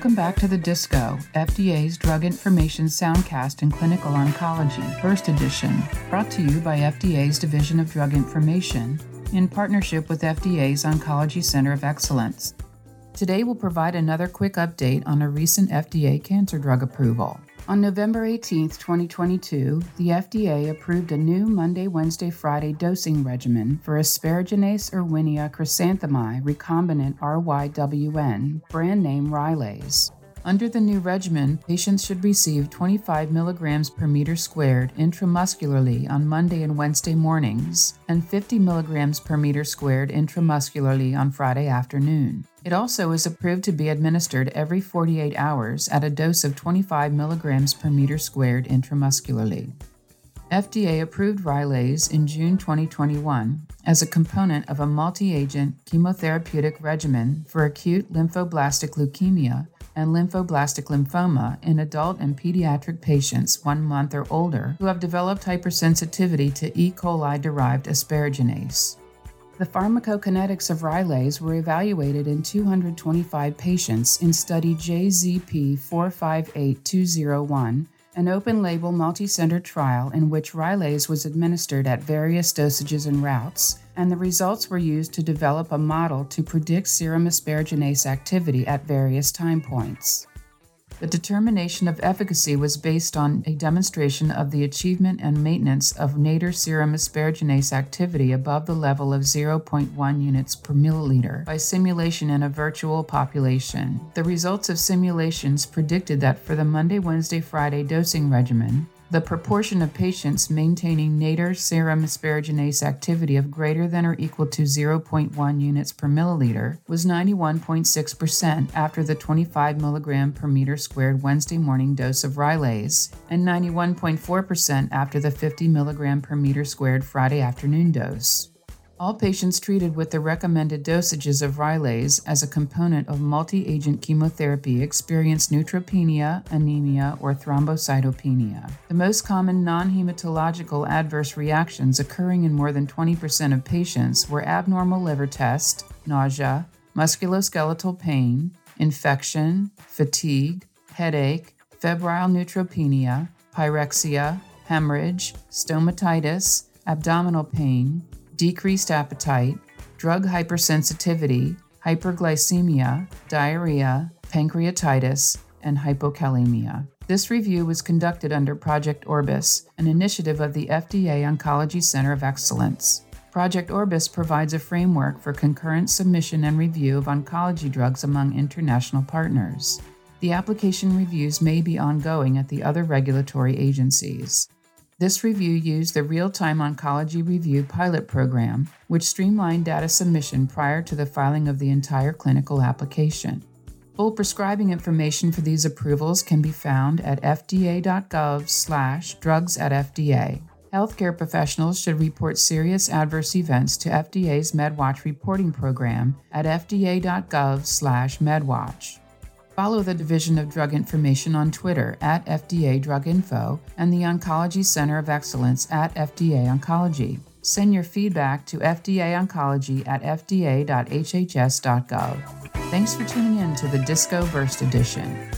Welcome back to the Disco, FDA's Drug Information Soundcast in Clinical Oncology, Burst Edition, brought to you by FDA's Division of Drug Information in partnership with FDA's Oncology Center of Excellence. Today, we'll provide another quick update on a recent FDA cancer drug approval. On November 18, 2022, the FDA approved a new Monday, Wednesday, Friday dosing regimen for asparaginase erwinia chrysanthemi recombinant RYWN, brand name Rylaze. Under the new regimen, patients should receive 25 milligrams per meter squared intramuscularly on Monday and Wednesday mornings and 50 milligrams per meter squared intramuscularly on Friday afternoon. It also is approved to be administered every 48 hours at a dose of 25 milligrams per meter squared intramuscularly. FDA approved Rylaze in June 2021 as a component of a multi agent chemotherapeutic regimen for acute lymphoblastic leukemia and lymphoblastic lymphoma in adult and pediatric patients one month or older who have developed hypersensitivity to E. coli derived asparaginase. The pharmacokinetics of Rylaze were evaluated in 225 patients in study JZP 458201 an open label multi-center trial in which Rylaze was administered at various dosages and routes, and the results were used to develop a model to predict serum asparaginase activity at various time points. The determination of efficacy was based on a demonstration of the achievement and maintenance of nadir serum asparaginase activity above the level of 0.1 units per milliliter by simulation in a virtual population. The results of simulations predicted that for the Monday, Wednesday, Friday dosing regimen, the proportion of patients maintaining nadir serum asparaginase activity of greater than or equal to 0.1 units per milliliter was 91.6% after the 25 mg per meter squared Wednesday morning dose of Rylaze and 91.4% after the 50 mg per meter squared Friday afternoon dose. All patients treated with the recommended dosages of Rylaze as a component of multi agent chemotherapy experience neutropenia, anemia, or thrombocytopenia. The most common non hematological adverse reactions occurring in more than 20% of patients were abnormal liver test, nausea, musculoskeletal pain, infection, fatigue, headache, febrile neutropenia, pyrexia, hemorrhage, stomatitis, abdominal pain, decreased appetite, drug hypersensitivity, hyperglycemia, diarrhea, pancreatitis, and hypokalemia. This review was conducted under Project Orbis, an initiative of the FDA Oncology Center of Excellence. Project Orbis provides a framework for concurrent submission and review of oncology drugs among international partners. The application reviews may be ongoing at the other regulatory agencies. This review used the Real Time Oncology Review pilot program, which streamlined data submission prior to the filing of the entire clinical application. Full prescribing information for these approvals can be found at fda.gov/drugs at FDA. Healthcare professionals should report serious adverse events to FDA's MedWatch reporting program at fda.gov/medwatch. Follow the Division of Drug Information on Twitter at FDA Drug Info and the Oncology Center of Excellence at FDA Oncology. Send your feedback to FDA Oncology at fda.hhs.gov. Thanks for tuning in to the Disco Burst Edition.